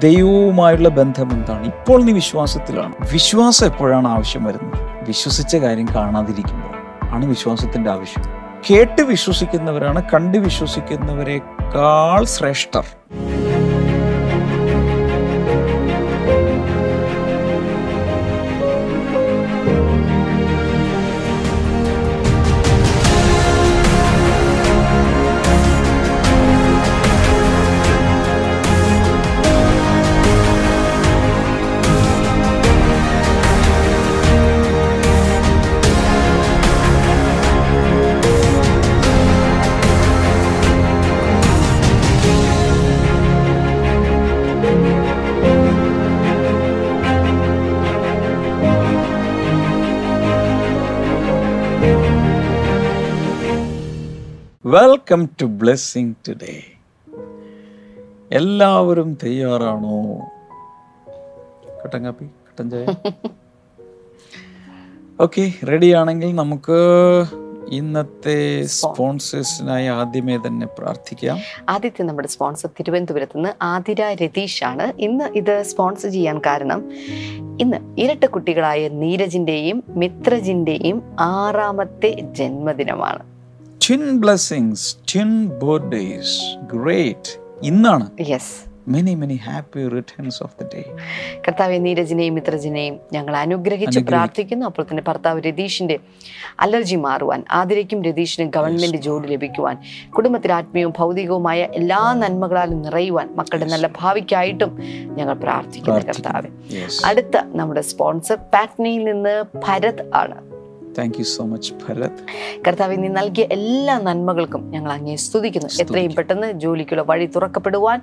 ദൈവവുമായുള്ള ബന്ധം എന്താണ് ഇപ്പോൾ നീ വിശ്വാസത്തിലാണ്. വിശ്വാസം എപ്പോഴാണ് ആവശ്യം വരുന്നത്? വിശ്വസിച്ച കാര്യം കാണാതിരിക്കുമ്പോൾ ആണ് വിശ്വാസത്തിന്റെ ആവശ്യം. കേട്ട് വിശ്വസിക്കുന്നവരാണ് കണ്ട് വിശ്വസിക്കുന്നവരെക്കാൾ ശ്രേഷ്ഠർ. വെൽക്കം ടു ബ്ലെസ്സിങ് ടുഡേ എല്ലാവരും തയ്യാറാണോ? കട്ടൻ കാപ്പി കട്ടൻ ചായ? ഓക്കെ റെഡി ആണെങ്കിൽ നമുക്ക് ഇന്നത്തെ സ്പോൺസേഴ്സിനായി ആദ്യമേ തന്നെ പ്രാർത്ഥിക്കാം. ആദ്യത്തെ നമ്മുടെ സ്പോൺസർ തിരുവനന്തപുരത്ത് നിന്ന് ആതിര ആണ് ഇന്ന് ഇത് സ്പോൺസർ ചെയ്യാൻ കാരണം ഇന്ന് ഇരട്ട കുട്ടികളായ നീരജിന്റെയും മിത്രജിന്റെയും ആറാമത്തെ ജന്മദിനമാണ്. Twin blessings twin birthdays great ഇന്നാണ്. Yes many many happy returns of the day കർത്താവ് നീരജിനെയും മിത്രജിനെയും ഞങ്ങൾ അനുഗ്രഹിച്ച്. പ്രാർത്ഥിക്കുന്നു. അപ്പോൾ തന്നെ ഭർത്താവ് രതീഷിന്റെ അലർജി മാറുവാൻ ആതിരയ്ക്കും രതീഷിനും ഗവൺമെന്റ് ജോലി ലഭിക്കുവാൻ കുടുംബത്തിൽ ആത്മീയവും ഭൗതികവുമായ എല്ലാ നന്മകളാലും നിറയുവാൻ മക്കളുടെ നല്ല ഭാവിക്കായിട്ടും ഞങ്ങൾ പ്രാർത്ഥിക്കുന്നു കർത്താവ്. അടുത്ത നമ്മുടെ സ്പോൺസർ പാറ്റ്നയിൽ നിന്ന് ഭരത് ആണ്. Thank you so much Bharat കർത്താവ് നീ നൽകിയ എല്ലാ നന്മകൾക്കും ഞങ്ങൾ അങ്ങേ സ്തുതിക്കുന്നു. എത്രയും പെട്ടെന്ന് ജോലിക്കുള്ള വഴി തുറക്കപ്പെടുവാൻ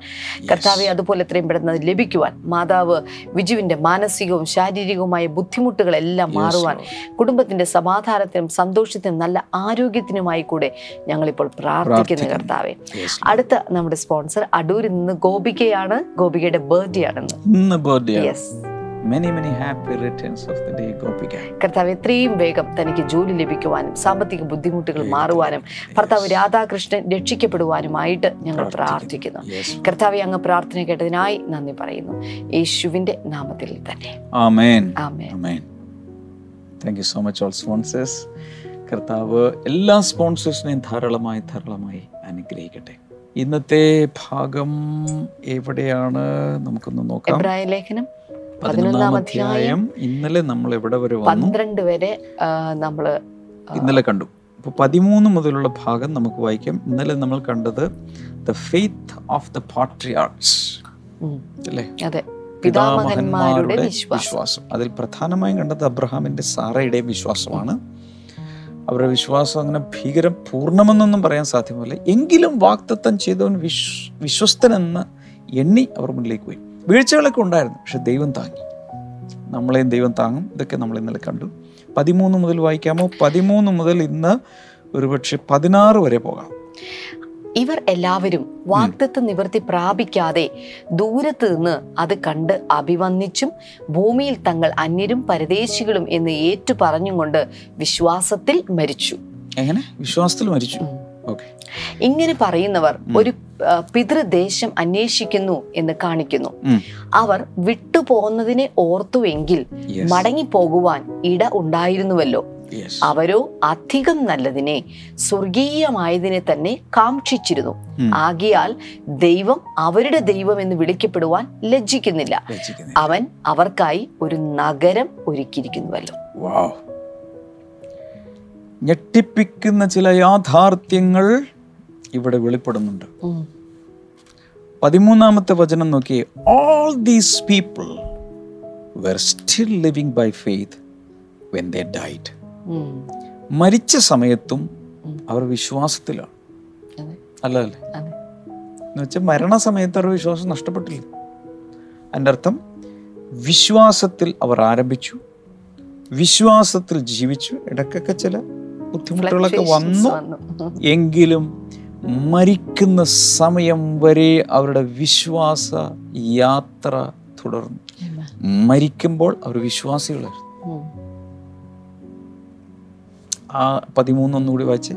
കർത്താവെ അതുപോലെ എത്രയും പെട്ടെന്ന് ലഭിക്കുവാൻ മാതാവ് വിജുവിന്റെ മാനസികവും ശാരീരികവുമായ ബുദ്ധിമുട്ടുകളെല്ലാം മാറുവാൻ കുടുംബത്തിന്റെ സമാധാനത്തിനും സന്തോഷത്തിനും നല്ല ആരോഗ്യത്തിനുമായി കൂടെ ഞങ്ങളിപ്പോൾ പ്രാർത്ഥിക്കുന്നു കർത്താവെ. അടുത്ത നമ്മുടെ സ്പോൺസർ അടൂരിൽ നിന്ന് ഗോപികയാണ്. ഗോപികയുടെ ബർത്ത്ഡേ ആണെന്ന്. ഇന്ന് birthday yes many many happy returns of the day Gopika കർത്താവ് എത്രയും വേഗം തനിക്ക് ജോലി ലഭിക്കുവാനും സാമ്പത്തിക ബുദ്ധിമുട്ടുകൾ മാറുവാനും ഭർത്താവ് രാധാകൃഷ്ണൻ രക്ഷിക്കപ്പെടുവാനുമായിട്ട് ഞങ്ങൾ പ്രാർത്ഥിക്കുന്നു. കർത്താവ് അങ്ങ് പ്രാർത്ഥന കേട്ടതിനായി നന്ദി പറയുന്നു. യേശുവിന്റെ നാമത്തിൽ തന്നെ. ആമേൻ ആമേ ആമേൻ thank you so much all sponsors കർത്താവ് എല്ലാ സ്പോൺസേഴ്സിനെയും ധാരാളമായി ധാരാളമായി അനുഗ്രഹിക്കട്ടെ. ഇന്നത്തെ ഭാഗം എവിടെയാണ്? നമുക്കൊന്ന് നോക്കാം. ലേഖനം. പതിനൊന്നാം അധ്യായം ഇന്നലെ നമ്മൾ എവിടെ വരെ പന്ത്രണ്ട് വരെ നമ്മൾ ഇന്നലെ കണ്ടു. അപ്പൊ പതിമൂന്ന് മുതലുള്ള ഭാഗം നമുക്ക് വായിക്കാം. ഇന്നലെ നമ്മൾ കണ്ടത് the faith of the patriarchs അല്ലേ? അതെ. പിതാമഹന്മാരുടെ വിശ്വാസം. അതിൽ പ്രധാനമായും കണ്ടത് അബ്രഹാമിന്റെ സാറയുടെ വിശ്വാസമാണ്. അവരുടെ വിശ്വാസം അങ്ങനെ ഭീകരം പൂർണമെന്നൊന്നും പറയാൻ സാധ്യമല്ല. എങ്കിലും വാക്തത്വം ചെയ്തവൻ വിശ് വിശ്വസ്തനെന്ന് എണ്ണി അവർ മുന്നിലേക്ക് പോയി. വീഴ്ചകളൊക്കെ ഉണ്ടായിരുന്നു പക്ഷെ ദൈവം താങ്ങി. നമ്മളെയും ദൈവം താങ്ങും. ഇതൊക്കെ നമ്മൾ ഇന്നലെ കണ്ടു. പതിമൂന്ന് മുതൽ വായിക്കാമോ? പതിമൂന്ന് മുതൽ ഇന്ന് ഒരുപക്ഷെ പതിനാറ് വരെ പോകാം. ഇവർ എല്ലാവരും വാഗ്ദത്ത് നിവർത്തി പ്രാപിക്കാതെ ദൂരത്ത് നിന്ന് അത് കണ്ട് അഭിവന്ദിച്ചും ഭൂമിയിൽ തങ്ങൾ അന്യരും പരദേശികളും എന്ന് ഏറ്റു പറഞ്ഞുകൊണ്ട് വിശ്വാസത്തിൽ മരിച്ചു. എങ്ങനെ? വിശ്വാസത്തിൽ മരിച്ചു. ഇങ്ങനെ പറയുന്നവർ ഒരു പിതൃദേശം അന്വേഷിക്കുന്നു എന്ന് കാണിക്കുന്നു. അവർ വിട്ടുപോകുന്നതിനെ ഓർത്തുവെങ്കിൽ മടങ്ങി മടങ്ങിപ്പോകുവാൻ ഇട ഉണ്ടായിരുന്നുവല്ലോ. അവരോ അധികം നല്ലതിനെ സ്വർഗീയമായതിനെ തന്നെ കാക്ഷിച്ചിരുന്നു. ആകിയാൽ ദൈവം അവരുടെ ദൈവം എന്ന് വിളിക്കപ്പെടുവാൻ ലജ്ജിക്കുന്നില്ല. അവൻ അവർക്കായി ഒരു നഗരം ഒരുക്കിയിരിക്കുന്നുവല്ലോ. ഞെട്ടിപ്പിക്കുന്ന ചില യാഥാർത്ഥ്യങ്ങൾ ഇവിടെ വെളിപ്പെടുന്നുണ്ട്. പതിമൂന്നാമത്തെ വചനം നോക്കിയേ all these people were still living by faith when they died. മരിച്ച സമയത്തും അവർ വിശ്വാസത്തിലാണ്. അതെ, അല്ല അല്ലേ അതെ. എന്ന് വെച്ചാൽ മരണസമയത്ത് അവർ വിശ്വാസം നഷ്ടപ്പെട്ടില്ല. അതിന്റെ അർത്ഥം വിശ്വാസത്തിൽ അവർ ആരംഭിച്ചു വിശ്വാസത്തിൽ ജീവിച്ചു. ഇടയ്ക്കൊക്കെ ചില ബുദ്ധിമുട്ടുകളൊക്കെ വന്നു. എങ്കിലും മരിക്കുന്ന സമയം വരെ അവരുടെ വിശ്വാസ യാത്ര തുടർന്നു. മരിക്കുമ്പോൾ അവർ വിശ്വാസികളായിരുന്നു. ഉം. ആ പതിമൂന്നൊന്നുകൂടി വായിച്ച്.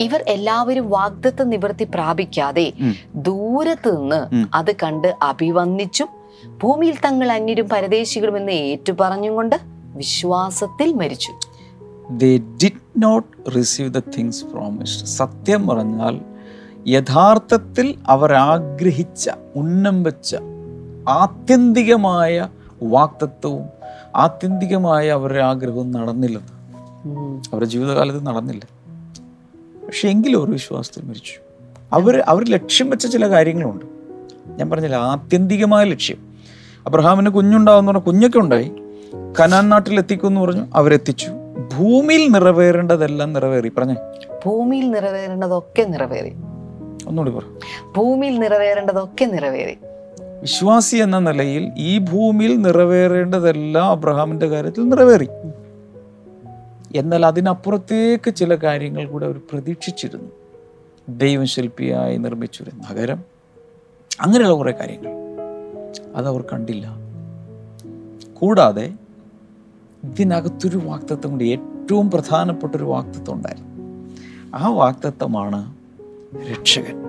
ഇവർ എല്ലാവരും വാഗ്ദത്ത നിവൃത്തി പ്രാപിക്കാതെ. ദൂരത്ത് നിന്ന് അത് കണ്ട് അഭിവന്ദിച്ചും ഭൂമിയിൽ തങ്ങൾ അന്യരും പരദേശികളും എന്ന് ഏറ്റുപറഞ്ഞും കൊണ്ട് വിശ്വാസത്തിൽ മരിച്ചു. They not receive the things promised സത്യം പറഞ്ഞാൽ യഥാർത്ഥത്തിൽ അവർ ആഗ്രഹിച്ച ഉന്നം വെച്ച ആത്യന്തികമായ വാക്തത്വവും ആത്യന്തികമായ അവരുടെ ആഗ്രഹവും നടന്നില്ലെന്ന്. അവരുടെ ജീവിതകാലത്ത് നടന്നില്ല. പക്ഷെ എങ്കിലും ഒരു വിശ്വാസത്തിൽ മരിച്ചു. അവർ അവർ ലക്ഷ്യം വെച്ച ചില കാര്യങ്ങളുണ്ട്. ഞാൻ പറഞ്ഞില്ല ആത്യന്തികമായ ലക്ഷ്യം. അബ്രഹാമിന് കുഞ്ഞുണ്ടാവുന്ന പറഞ്ഞാൽ കുഞ്ഞൊക്കെ ഉണ്ടായി. കനാൻ നാട്ടിൽ എത്തിക്കും പറഞ്ഞു അവരെത്തിച്ചു. ഭൂമിയിൽ നിറവേറേണ്ടതെല്ലാം നിറവേറി. പറഞ്ഞേ. ഭൂമിയിൽ നിറവേറേണ്ടതൊക്കെ നിറവേറി. ഒന്നുകൂടി പറ. ഭൂമിയിൽ നിറവേറേണ്ടതൊക്കെ നിറവേറി. വിശ്വാസി എന്ന നിലയിൽ ഈ ഭൂമിയിൽ നിറവേറേണ്ടതെല്ലാം അബ്രഹാമിന്റെ കാര്യത്തിൽ നിറവേറി. എന്നാൽ അതിനപ്പുറത്തേക്ക് ചില കാര്യങ്ങൾ കൂടെ അവർ പ്രതീക്ഷിച്ചിരുന്നു. ദൈവം ശില്പിയായി നിർമ്മിച്ചൊരു നഗരം. അങ്ങനെയുള്ള കുറേ കാര്യങ്ങൾ. അതവർ കണ്ടില്ല. കൂടാതെ ഇതിനകത്തൊരു വാക്തത്വം കൊണ്ട് ഏറ്റവും പ്രധാനപ്പെട്ട ഒരു വാക്തത്വം ഉണ്ടായിരുന്നു. ആ വാക്തത്വമാണ് രക്ഷകൻ.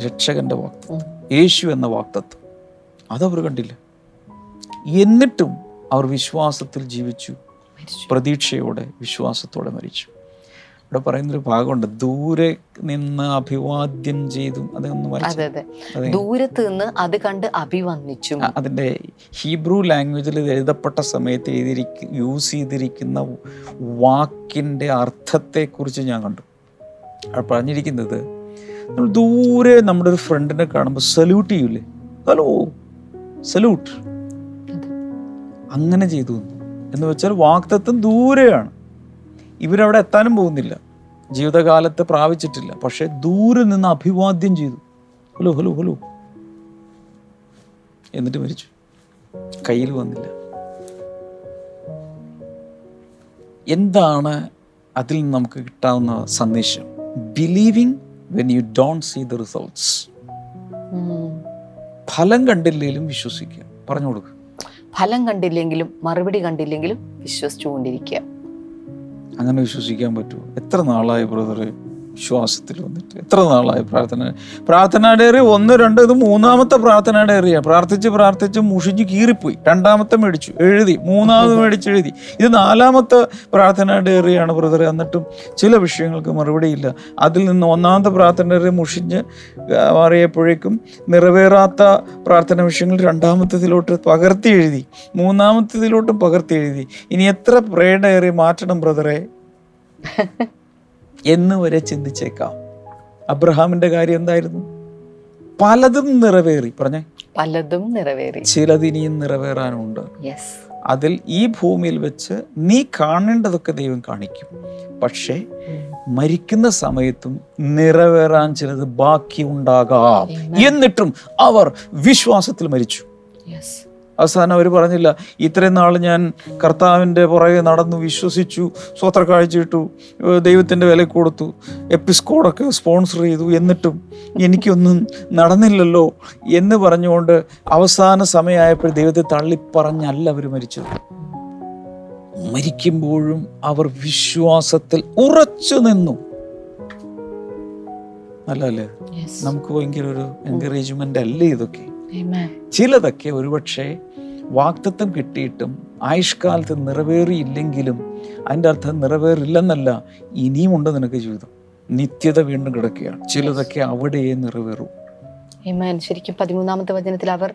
രക്ഷകന്റെ വാക്തത്വം. യേശു എന്ന വാക്തത്വം. അതവർ കണ്ടില്ല. എന്നിട്ടും അവർ വിശ്വാസത്തിൽ ജീവിച്ചു. പ്രതീക്ഷയോടെ വിശ്വാസത്തോടെ മരിച്ചു. ഇവിടെ പറയുന്നൊരു ഭാഗമുണ്ട്. ദൂരെ നിന്ന് അഭിവാദ്യം ചെയ്തു അതൊന്ന് അതെ അതെ. അതെ. ദൂരത്ത് നിന്ന് അത് കണ്ട് അഭിവന്ദിച്ചു. അതിന്റെ അതിന്റെ ഹീബ്രു ലാംഗ്വേജിൽ ഇത് എഴുതപ്പെട്ട സമയത്ത് എഴുതിയിരിക്ക യൂസ് ചെയ്തിരിക്കുന്ന വാക്കിന്റെ അർത്ഥത്തെക്കുറിച്ച് ഞാൻ കണ്ടു. അവിടെ പറഞ്ഞിരിക്കുന്നത് നമ്മൾ ദൂരെ നമ്മുടെ ഒരു ഫ്രണ്ടിനെ കാണുമ്പോൾ സല്യൂട്ട് ചെയ്യൂലേ? Hello salute. അങ്ങനെ ചെയ്തു. എന്ന് വെച്ചാൽ വാക്തത്വം ദൂരെയാണ്. ഇവരവിടെ എത്താനും പോകുന്നില്ല. ജീവിതകാലത്ത് പ്രാപിച്ചിട്ടില്ല. പക്ഷെ ദൂരെ നിന്ന് അഭിവാദ്യം ചെയ്തു. Hello hello hello. എന്നിട്ട് മരിച്ചു. കയ്യിൽ വന്നില്ല. എന്താണ് അതിൽ നിന്ന് നമുക്ക് കിട്ടാവുന്ന സന്ദേശം? Believing when you don't see the results ഫലം കണ്ടില്ലെങ്കിലും വിശ്വസിക്കുക. പറഞ്ഞു കൊടുക്കുക ഫലം കണ്ടില്ലെങ്കിലും മറുപടി കണ്ടില്ലെങ്കിലും വിശ്വസിച്ചുകൊണ്ടിരിക്കുക. അങ്ങനെ വിശ്വസിക്കാൻ പറ്റുമോ? എത്ര നാളായി ബ്രദർ വിശ്വാസത്തിൽ വന്നിട്ട്. എത്ര നാളായി പ്രാർത്ഥന? പ്രാർത്ഥനാ ഡയറി ഒന്ന് രണ്ട് ഇത് മൂന്നാമത്തെ പ്രാർത്ഥന ഡയറിയാണ് പ്രാർത്ഥിച്ച് പ്രാർത്ഥിച്ച് മുഷിഞ്ഞ് കീറിപ്പോയി. രണ്ടാമത്തെ മേടിച്ചു എഴുതി. മൂന്നാമത് മേടിച്ച് എഴുതി. ഇത് നാലാമത്തെ പ്രാർത്ഥനാ ഡയറിയാണ് ബ്രദർ എന്നിട്ടും ചില വിഷയങ്ങൾക്ക് മറുപടിയില്ല അതിൽ നിന്ന് ഒന്നാമത്തെ പ്രാർത്ഥന ഡയറി മുഷിഞ്ഞ് മാറിയപ്പോഴേക്കും നിറവേറാത്ത പ്രാർത്ഥന വിഷയങ്ങൾ രണ്ടാമത്തേതിലോട്ട് പകർത്തി എഴുതി. മൂന്നാമത്തേതിലോട്ടും പകർത്തി എഴുതി. ഇനി എത്ര പ്രേ ഡയറി മാറ്റണം ബ്രദറെ? എന്ന് വരെ ചിന്തിച്ചേക്കാം. അബ്രഹാമിന്റെ കാര്യം എന്തായിരുന്നു? പലതും നിറവേറി. പറഞ്ഞേ. പലതും നിറവേറി. ചിലതിനിയും നിറവേറാനുണ്ട്. അതിൽ ഈ ഭൂമിയിൽ വെച്ച് നീ കാണേണ്ടതൊക്കെ ദൈവം കാണിക്കും. പക്ഷേ മരിക്കുന്ന സമയത്തും നിറവേറാൻ ചിലത് ബാക്കി ഉണ്ടാകാം എന്നിട്ടും അവർ വിശ്വാസത്തിൽ മരിച്ചു. അവസാനം അവർ പറഞ്ഞില്ല ഇത്രയും നാൾ ഞാൻ കർത്താവിന്റെ പുറകെ നടന്നു വിശ്വസിച്ചു സ്വത്ര കാഴ്ചയിട്ടു ദൈവത്തിന്റെ വില കൊടുത്തു എപ്പിസ്കോഡൊക്കെ സ്പോൺസർ ചെയ്തു എന്നിട്ടും എനിക്കൊന്നും നടന്നില്ലല്ലോ എന്ന് പറഞ്ഞുകൊണ്ട് അവസാന സമയമായപ്പോൾ ദൈവത്തെ തള്ളിപ്പറഞ്ഞല്ല അവർ മരിച്ചത്. മരിക്കുമ്പോഴും അവർ വിശ്വാസത്തിൽ ഉറച്ചു നിന്നു. അല്ലേ നമുക്ക് ഭയങ്കര ഒരു എൻകറേജ്മെന്റ് അല്ലേ ഇതൊക്കെ. ചിലതൊക്കെ ഒരുപക്ഷെ വാക്തത്വം കിട്ടിയിട്ടും ആയുഷ്കാലത്ത് നിറവേറിയില്ലെങ്കിലും അതിന്റെ അർത്ഥം നിറവേറില്ലെന്നല്ല ഇനിയും ഉണ്ട് നിനക്ക് ജീവിതം നിത്യത വീണ്ടും കിടക്കുകയാണ് ചിലതൊക്കെ അവിടെയേ നിറവേറൂ. ശരിക്കും പതിമൂന്നാമത്തെ വചനത്തിൽ അവർ.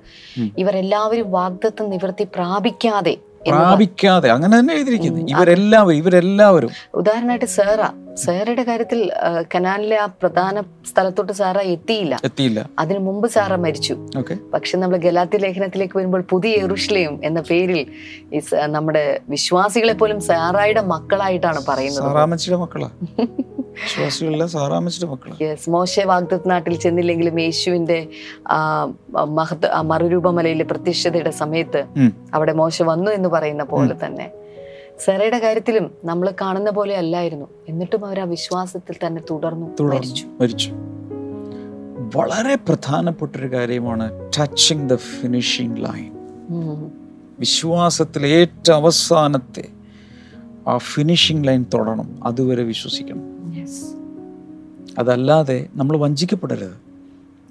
ഇവർ എല്ലാവരും വാഗ്ദത്വം നിവർത്തി പ്രാപിക്കാതെ പ്രാപിക്കാതെ അങ്ങനെ തന്നെ എഴുതിയിരിക്കുന്നത് ഇവരെല്ലാവരും ഇവരെല്ലാവരും. ഉദാഹരണമായിട്ട് സേറ. സേറയുടെ കാര്യത്തിൽ കനാലിലെ ആ പ്രധാന സ്ഥലത്തോട്ട് സാറ എത്തിയില്ല. എത്തിയില്ല. അതിനു മുമ്പ് സാറ മരിച്ചു. പക്ഷെ നമ്മൾ ഗലാത്തി ലേഖനത്തിലേക്ക് വരുമ്പോൾ പുതിയ എറുഷ്ലയും എന്ന പേരിൽ നമ്മുടെ വിശ്വാസികളെ പോലും സാറായുടെ മക്കളായിട്ടാണ് പറയുന്നത്. മക്കളാ? സാറാമച്ചിയുടെ മക്കളാ. യെസ് മോശെ വാഗ്ദത്ത് നാട്ടിൽ ചെന്നില്ലെങ്കിലും യേശുവിന്റെ മഹത് മറുരൂപമലയിലെ പ്രത്യക്ഷതയുടെ സമയത്ത് അവിടെ മോശ വന്നു എന്ന് പറയുന്ന പോലെ തന്നെ. സെറയുടെ കാര്യത്തിലും നമ്മൾ കാണുന്ന പോലെ അല്ലായിരുന്നു. എന്നിട്ടും അവർ ആ വിശ്വാസത്തിൽ തന്നെ തുടർന്നു മരിച്ചു. വളരെ പ്രധാനപ്പെട്ടൊരു കാര്യമാണ് ടച്ചിങ് ദ ഫിനിഷിംഗ് ലൈൻ വിശ്വാസത്തിലെ വിശ്വാസത്തിൽ ഏറ്റവും അവസാനത്തെ ആ ഫിനിഷിംഗ് ലൈൻ തൊടണം. അതുവരെ വിശ്വസിക്കണം. അതല്ലാതെ നമ്മൾ വഞ്ചിക്കപ്പെടരുത്.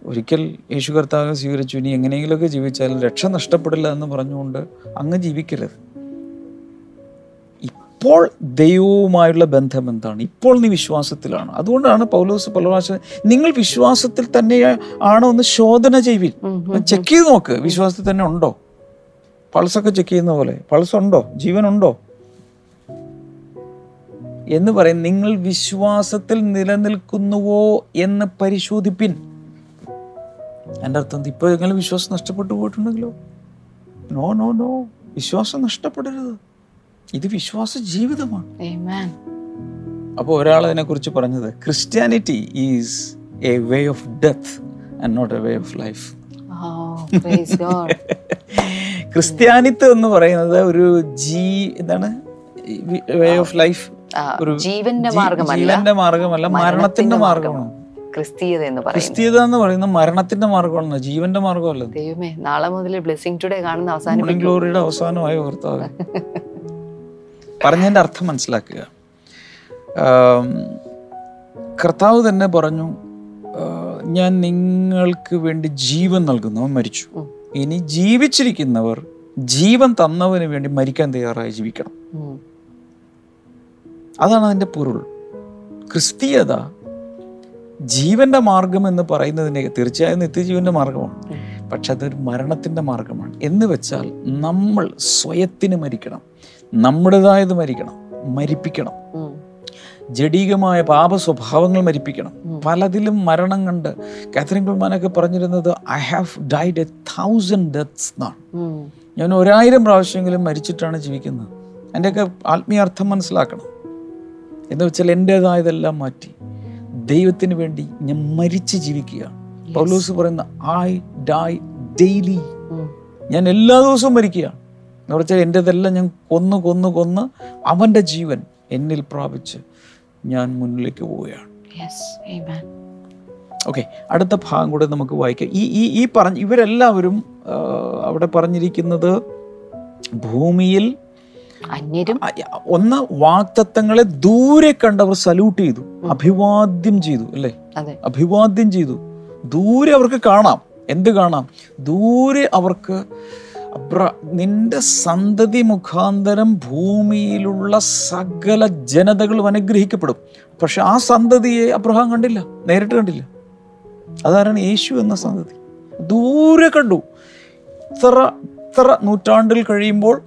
ഒരിക്കൽ യേശു കർത്താവ് സ്വീകരിച്ചു. ഇനി എങ്ങനെയെങ്കിലുമൊക്കെ ജീവിച്ചാലും രക്ഷ നഷ്ടപ്പെടില്ല എന്ന് പറഞ്ഞുകൊണ്ട് അങ്ങ് ജീവിക്കരുത്. ഇപ്പോൾ ദൈവവുമായുള്ള ബന്ധം എന്താണ്? ഇപ്പോൾ നീ വിശ്വാസത്തിലാണ്. അതുകൊണ്ടാണ് പൗലോസ് പല പ്രാവശ്യം നിങ്ങൾ വിശ്വാസത്തിൽ തന്നെ ആണോ എന്ന് ശോധന ചെയ്വിൻ. ചെക്ക് ചെയ്ത് നോക്ക്. വിശ്വാസത്തിൽ തന്നെ ഉണ്ടോ? പൾസൊക്കെ ചെക്ക് ചെയ്യുന്ന പോലെ. പൾസ് ഉണ്ടോ ജീവനുണ്ടോ? എന്ന് പറയും നിങ്ങൾ വിശ്വാസത്തിൽ നിലനിൽക്കുന്നുവോ എന്ന് പരിശോധിപ്പിൻ. എന്റെ അർത്ഥം ഇപ്പോൾ നിങ്ങൾ വിശ്വാസം നഷ്ടപ്പെട്ടു പോയിട്ടുണ്ടെങ്കിലോ? നോ നോ നോ വിശ്വാസം നഷ്ടപ്പെടരുത്. ഇത് വിശ്വാസ ജീവിതമാണ്. അപ്പോൾ ഒരാൾ അതിനെക്കുറിച്ച് പറഞ്ഞത് Christianity is a way of death and not a way of life Oh. ക്രിസ്ത്യാനിത്വം എന്ന് പറയുന്നത് ഒരു ജീ എന്താണ്? വേ ഓഫ് ലൈഫ് ആ, ഒരു ജീവന്റെ മാർഗമല്ല ജീവന്റെ മാർഗമല്ല മരണത്തിന്റെ മാർഗമാണ്. ക്രിസ്തീയത എന്ന് പറയുന്നത്. ക്രിസ്തീയത എന്ന് പറയുന്നത് മരണത്തിന്റെ മാർഗമാണ് ജീവന്റെ മാർഗമല്ല ദൈവമേ നാളെ മുതൽ ബ്ലെസിംഗ് ടുഡേ കാണുന്ന അവസാനം ഗ്ലോറിയുടെ അവസാനമായി ഓർത്താവ് പറഞ്ഞതിന്റെ അർത്ഥം മനസ്സിലാക്കുക. കർത്താവ് തന്നെ പറഞ്ഞു ഞാൻ നിങ്ങൾക്ക് വേണ്ടി ജീവൻ നൽകുന്നവൻ മരിച്ചു. ഇനി ജീവിച്ചിരിക്കുന്നവർ ജീവൻ തന്നവന് വേണ്ടി മരിക്കാൻ തയ്യാറായി ജീവിക്കണം. അതാണ് അതിന്റെ പൊരുൾ. ക്രിസ്തീയത ജീവന്റെ മാർഗം എന്ന് പറയുന്നതിനെ തീർച്ചയായും നിത്യജീവന്റെ മാർഗമാണ്. പക്ഷെ അതൊരു മരണത്തിന്റെ മാർഗമാണ്. എന്ന് വെച്ചാൽ നമ്മൾ സ്വയത്തിന് മരിക്കണം. നമ്മുടേതായത് മരിക്കണം. മരിപ്പിക്കണം. ജഡീകമായ പാപ സ്വഭാവങ്ങൾ മരിപ്പിക്കണം. പലതിലും മരണം കണ്ട് കാത്തറിൻ കുൽമാനൊക്കെ പറഞ്ഞിരുന്നത് I have died a thousand deaths എന്നാണ്. ഞാൻ ഒരായിരം പ്രാവശ്യമെങ്കിലും മരിച്ചിട്ടാണ് ജീവിക്കുന്നത്. എന്റെയൊക്കെ ആത്മീയാർത്ഥം മനസ്സിലാക്കണം. എന്ന് വെച്ചാൽ എന്റേതായതെല്ലാം മാറ്റി. ദൈവത്തിന് വേണ്ടി ഞാൻ മരിച്ച് ജീവിക്കുക പൗലോസ് പറയുന്ന ഐ ഡൈ ഡെയിലി ഞാൻ എല്ലാ ദിവസവും മരിക്കുകയാണ്. എന്ന് വെച്ചാൽ എന്റെതെല്ലാം ഞാൻ കൊന്ന് കൊന്ന് കൊന്ന് അവന്റെ ജീവൻ എന്നിൽ പ്രാപിച്ച് ഞാൻ മുന്നിലേക്ക് പോവുകയാണ്. ഓക്കെ അടുത്ത ഭാഗം കൂടെ നമുക്ക് വായിക്കാം. ഈ ഈ ഈ പറഞ്ഞ ഇവരെല്ലാവരും അവിടെ പറഞ്ഞിരിക്കുന്നത് ഭൂമിയിൽ അന്യരും ഒന്ന് വാക്തത്വങ്ങളെ ദൂരെ കണ്ടവർ സല്യൂട്ട് ചെയ്തു അഭിവാദ്യം ചെയ്തു അല്ലേ? അഭിവാദ്യം ചെയ്തു. ദൂരെ അവർക്ക് കാണാം. എന്ത് കാണാം? ദൂരെ അവർക്ക് നിന്റെ സന്തതി മുഖാന്തരം ഭൂമിയിലുള്ള സകല ജനതകളും അനുഗ്രഹിക്കപ്പെടും. പക്ഷെ ആ സന്തതിയെ അബ്രഹാം കണ്ടില്ല നേരിട്ട് കണ്ടില്ല. അതാരാണ്? യേശു എന്ന സന്തതി. ദൂരെ കണ്ടു. ഇത്ര ഇത്ര നൂറ്റാണ്ടിൽ കഴിയുമ്പോൾ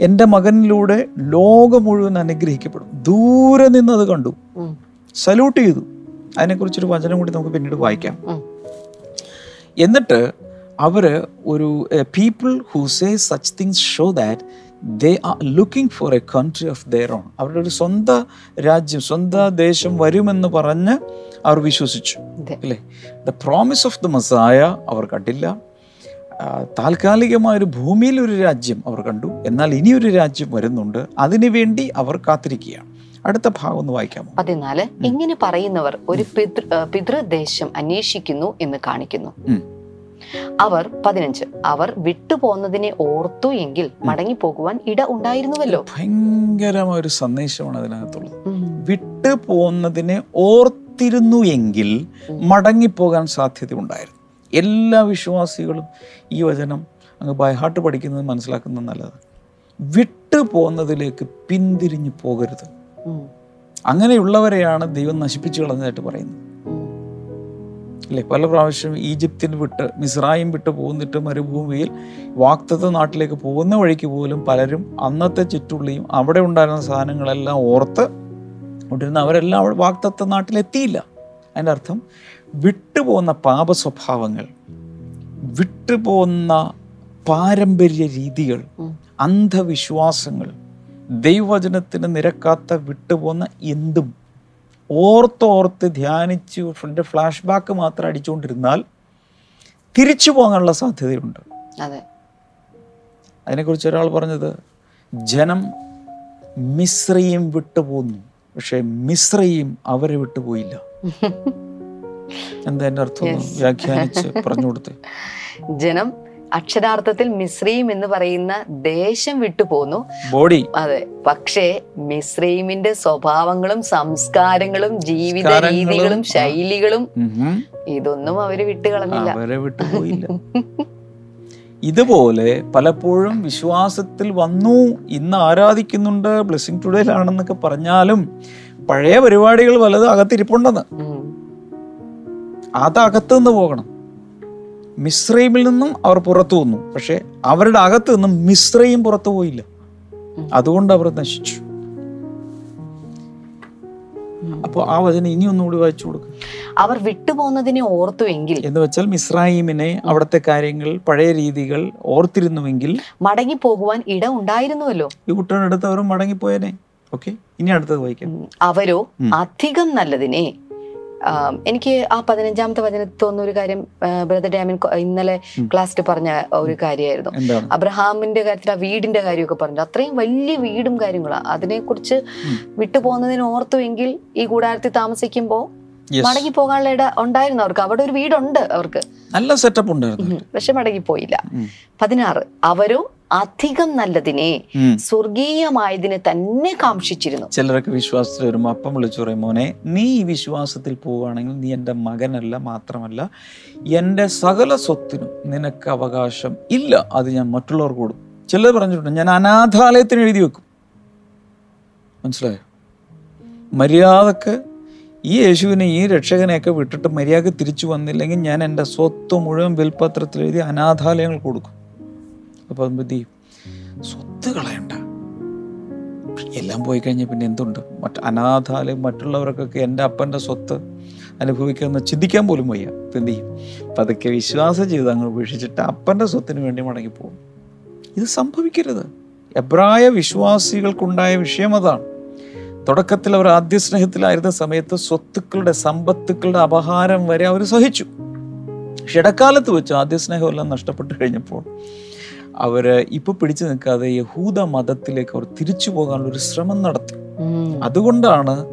എന്റെ മകനിലൂടെ ലോകം മുഴുവൻ അനുഗ്രഹിക്കപ്പെടും. ദൂരെ നിന്ന് അത് കണ്ടു. സല്യൂട്ട് ചെയ്തു. അതിനെക്കുറിച്ചൊരു വചനം കൂടി നമുക്ക് പിന്നീട് വായിക്കാം. എന്നിട്ട് അവർ ഒരു people who say such things show that they are looking for a country of their own അവരുടെ ഒരു സ്വന്തം രാജ്യം സ്വന്തം ദേശം വരുമെന്ന് പറഞ്ഞ് അവർ വിശ്വസിച്ചു. അല്ലേ? The promise of the Messiah അവർ കണ്ടില്ല. താൽക്കാലികമായ ഒരു ഭൂമിയിൽ ഒരു രാജ്യം അവർ കണ്ടു. എന്നാൽ ഇനിയൊരു രാജ്യം വരുന്നുണ്ട്. അതിനുവേണ്ടി അവർ കാത്തിരിക്കുകയാണ്. അടുത്ത ഭാഗം ഒന്ന് വായിക്കാമോ? പതിനാല് ഇങ്ങനെ പറയുന്നവർ ഒരു പിതൃ പിതൃദേശം അന്വേഷിക്കുന്നു എന്ന് കാണിക്കുന്നു. അവർ പതിനഞ്ച് അവർ വിട്ടുപോന്നതിനെ ഓർത്തു എങ്കിൽ മടങ്ങി പോകുവാൻ ഇട ഉണ്ടായിരുന്നുവല്ലോ. ഭയങ്കരമായ ഒരു സന്ദേശമാണ് അതിനകത്തുള്ളത്. ഉം. വിട്ടു പോകുന്നതിനെ ഓർത്തിരുന്നു എങ്കിൽ മടങ്ങിപ്പോകാൻ സാധ്യത ഉണ്ടായിരുന്നു എല്ലാ വിശ്വാസികളും ഈ വചനം അങ്ങ് ബൈ ഹാർട്ട് പഠിക്കുന്നത് മനസ്സിലാക്കുന്നത് നല്ലതാണ്. വിട്ടു പോകുന്നതിലേക്ക് പിന്തിരിഞ്ഞു പോകരുത്. അങ്ങനെയുള്ളവരെയാണ് ദൈവം നശിപ്പിച്ചു കളഞ്ഞതായിട്ട് പറയുന്നത്. അല്ലേ? പല പ്രാവശ്യം ഈജിപ്തിന് വിട്ട് മിസ്രായും വിട്ട് പോകുന്നിട്ട് മരുഭൂമിയിൽ വാക്തത്വ നാട്ടിലേക്ക് പോകുന്ന വഴിക്ക് പോലും പലരും അന്നത്തെ ചുറ്റുള്ളിയും അവിടെ ഉണ്ടായിരുന്ന സാധനങ്ങളെല്ലാം ഓർത്ത് കൊണ്ടിരുന്ന അവരെല്ലാം വാക്തത്വ നാട്ടിലെത്തിയില്ല. അതിന്റെ അർത്ഥം വിട്ടുപോകുന്ന പാപ സ്വഭാവങ്ങൾ വിട്ടുപോകുന്ന പാരമ്പര്യ രീതികൾ അന്ധവിശ്വാസങ്ങൾ ദൈവവചനത്തിന് നിരക്കാത്ത വിട്ടുപോകുന്ന എന്തും ഓർത്തോർത്ത് ധ്യാനിച്ച് ഫ്രണ്ട് ഫ്ലാഷ് ബാക്ക് മാത്രം അടിച്ചുകൊണ്ടിരുന്നാൽ തിരിച്ചു പോകാനുള്ള സാധ്യതയുണ്ട്. അതെ. അതിനെക്കുറിച്ച് ഒരാൾ പറഞ്ഞത് ജനം മിശ്രയും വിട്ടുപോന്നു പക്ഷേ മിശ്രയും അവരെ വിട്ടുപോയില്ല. എന്താ എന്റെ അർത്ഥം? വ്യാഖ്യാനിച്ച് പറഞ്ഞു കൊടുത്തേ. ജനം അക്ഷരാർത്ഥത്തിൽ മിശ്രീം എന്ന് പറയുന്ന ദേശം വിട്ടുപോന്നു ബോഡി അതെ. പക്ഷേ മിശ്രീമിന്റെ സ്വഭാവങ്ങളും സംസ്കാരങ്ങളും ജീവിത രീതികളും ശൈലികളും ഇതൊന്നും അവർ വിട്ടുകളഞ്ഞില്ല അവരെ വിട്ടുപോയില്ല ഇതുപോലെ പലപ്പോഴും വിശ്വാസത്തിൽ വന്നു ഇന്ന് ആരാധിക്കുന്നുണ്ട് ബ്ലെസ്സിങ് ടുഡേയിലാണെന്നൊക്കെ പറഞ്ഞാലും പഴയ പരിപാടികൾ വലത് അകത്തിരിപ്പുണ്ടെന്ന്. ഉം. അത് അകത്ത് നിന്ന് പോകണം. മിശ്രൈമിൽ നിന്നും അവർ പുറത്തു വന്നു. പക്ഷെ അവരുടെ അകത്ത് നിന്നും മിശ്രയും പുറത്തു പോയില്ല. അതുകൊണ്ട് അവർ നശിച്ചു. അപ്പോൾ ആ വചനം ഇനി ഒന്നുകൂടി വായിച്ചു കൊടുക്കും. അവർ വിട്ടുപോകുന്നതിനെ ഓർത്തുവെങ്കിൽ എന്ന് വെച്ചാൽ മിസ്രൈമിനെ അവിടുത്തെ കാര്യങ്ങൾ പഴയ രീതികൾ ഓർത്തിരുന്നുവെങ്കിൽ മടങ്ങി പോകുവാൻ ഇട ഉണ്ടായിരുന്നുവല്ലോ. ഈ കുട്ടനെടുത്ത് അവർ മടങ്ങിപ്പോയനെ. ഓക്കെ? ഇനി അടുത്തത് വായിക്കാം. അവരോ അധികം നല്ലതിനെ എനിക്ക് ആ പതിനഞ്ചാമത്തെ വചനത്തിൽ തോന്നുന്ന ഒരു കാര്യം ബ്രദർ ഡാമിൻ ഇന്നലെ. ക്ലാസ്സിൽ പറഞ്ഞ ഒരു കാര്യമായിരുന്നു. അബ്രഹാമിന്റെ കാര്യത്തിൽ ആ വീടിന്റെ കാര്യമൊക്കെ പറഞ്ഞു. അത്രയും വലിയ വീടും കാര്യങ്ങളാണ് അതിനെക്കുറിച്ച്. വിട്ടുപോകുന്നതിന് ഓർത്തുവെങ്കിൽ ഈ കൂടാരത്തിൽ താമസിക്കുമ്പോൾ മടങ്ങി പോകാനുള്ള ഇട ഉണ്ടായിരുന്നു അവർക്ക്. അവിടെ ഒരു വീടുണ്ട് അവർക്ക്. നല്ല സെറ്റപ്പ് ഉണ്ടായിരുന്നു. പക്ഷെ മടങ്ങി പോയില്ല. പതിനാറ്. അവരോ അധികം നല്ലതിനെ. സ്വർഗീയമായതിനെ തന്നെ കാക്ഷിച്ചിരുന്നു. ചിലരൊക്കെ വിശ്വാസത്തിൽ വരുമ്പോൾ അപ്പം വിളിച്ചു പറയും മോനെ നീ ഈ വിശ്വാസത്തിൽ പോവുകയാണെങ്കിൽ നീ എന്റെ മകനല്ല മാത്രമല്ല എന്റെ സകല സ്വത്തിനും നിനക്ക് അവകാശം ഇല്ല. അത് ഞാൻ മറ്റുള്ളവർക്ക് കൊടുക്കും. ചിലർ പറഞ്ഞിട്ടുണ്ട് ഞാൻ അനാഥാലയത്തിന് എഴുതി വെക്കും. മനസ്സിലായോ? മര്യാദയ്ക്ക് ഈ യേശുവിനെ ഈ രക്ഷകനെയൊക്കെ വിട്ടിട്ട് മര്യാദയ്ക്ക് തിരിച്ചു വന്നില്ലെങ്കിൽ ഞാൻ എന്റെ സ്വത്ത് മുഴുവൻ വിൽപത്രത്തിൽ എഴുതി അനാഥാലയങ്ങൾ കൊടുക്കും. അപ്പോൾ എന്ത് ചെയ്യും? സ്വത്ത് കളയണ്ട. എല്ലാം പോയി കഴിഞ്ഞാൽ പിന്നെ എന്തുണ്ട്? മറ്റ് അനാഥാലയം മറ്റുള്ളവർക്കൊക്കെ എന്റെ അപ്പന്റെ സ്വത്ത് അനുഭവിക്കുന്ന ചിന്തിക്കാൻ പോലും വയ്യ. എന്ത് ചെയ്യും? പതുക്കെ വിശ്വാസ അങ്ങ് ഉപേക്ഷിച്ചിട്ട് അപ്പന്റെ സ്വത്തിന് വേണ്ടി മടങ്ങിപ്പോകും ഇത് സംഭവിക്കരുത്. എബ്രായ വിശ്വാസികൾക്കുണ്ടായ വിഷയം അതാണ്. തുടക്കത്തിൽ അവർ ആദ്യ സ്നേഹത്തിലായിരുന്ന സമയത്ത് സ്വത്തുക്കളുടെ സമ്പത്തുക്കളുടെ അപഹാരം വരെ അവർ സഹിച്ചു. പക്ഷെ ഇടക്കാലത്ത് വെച്ച് ആദ്യ സ്നേഹമെല്ലാം നഷ്ടപ്പെട്ടു കഴിഞ്ഞപ്പോൾ അവർ ഇപ്പൊ പിടിച്ചു നിൽക്കാതെ യഹൂദ മതത്തിലേക്ക് അവർ തിരിച്ചു പോകാനുള്ള ഒരു ശ്രമം നടത്തി. അതുകൊണ്ടാണ്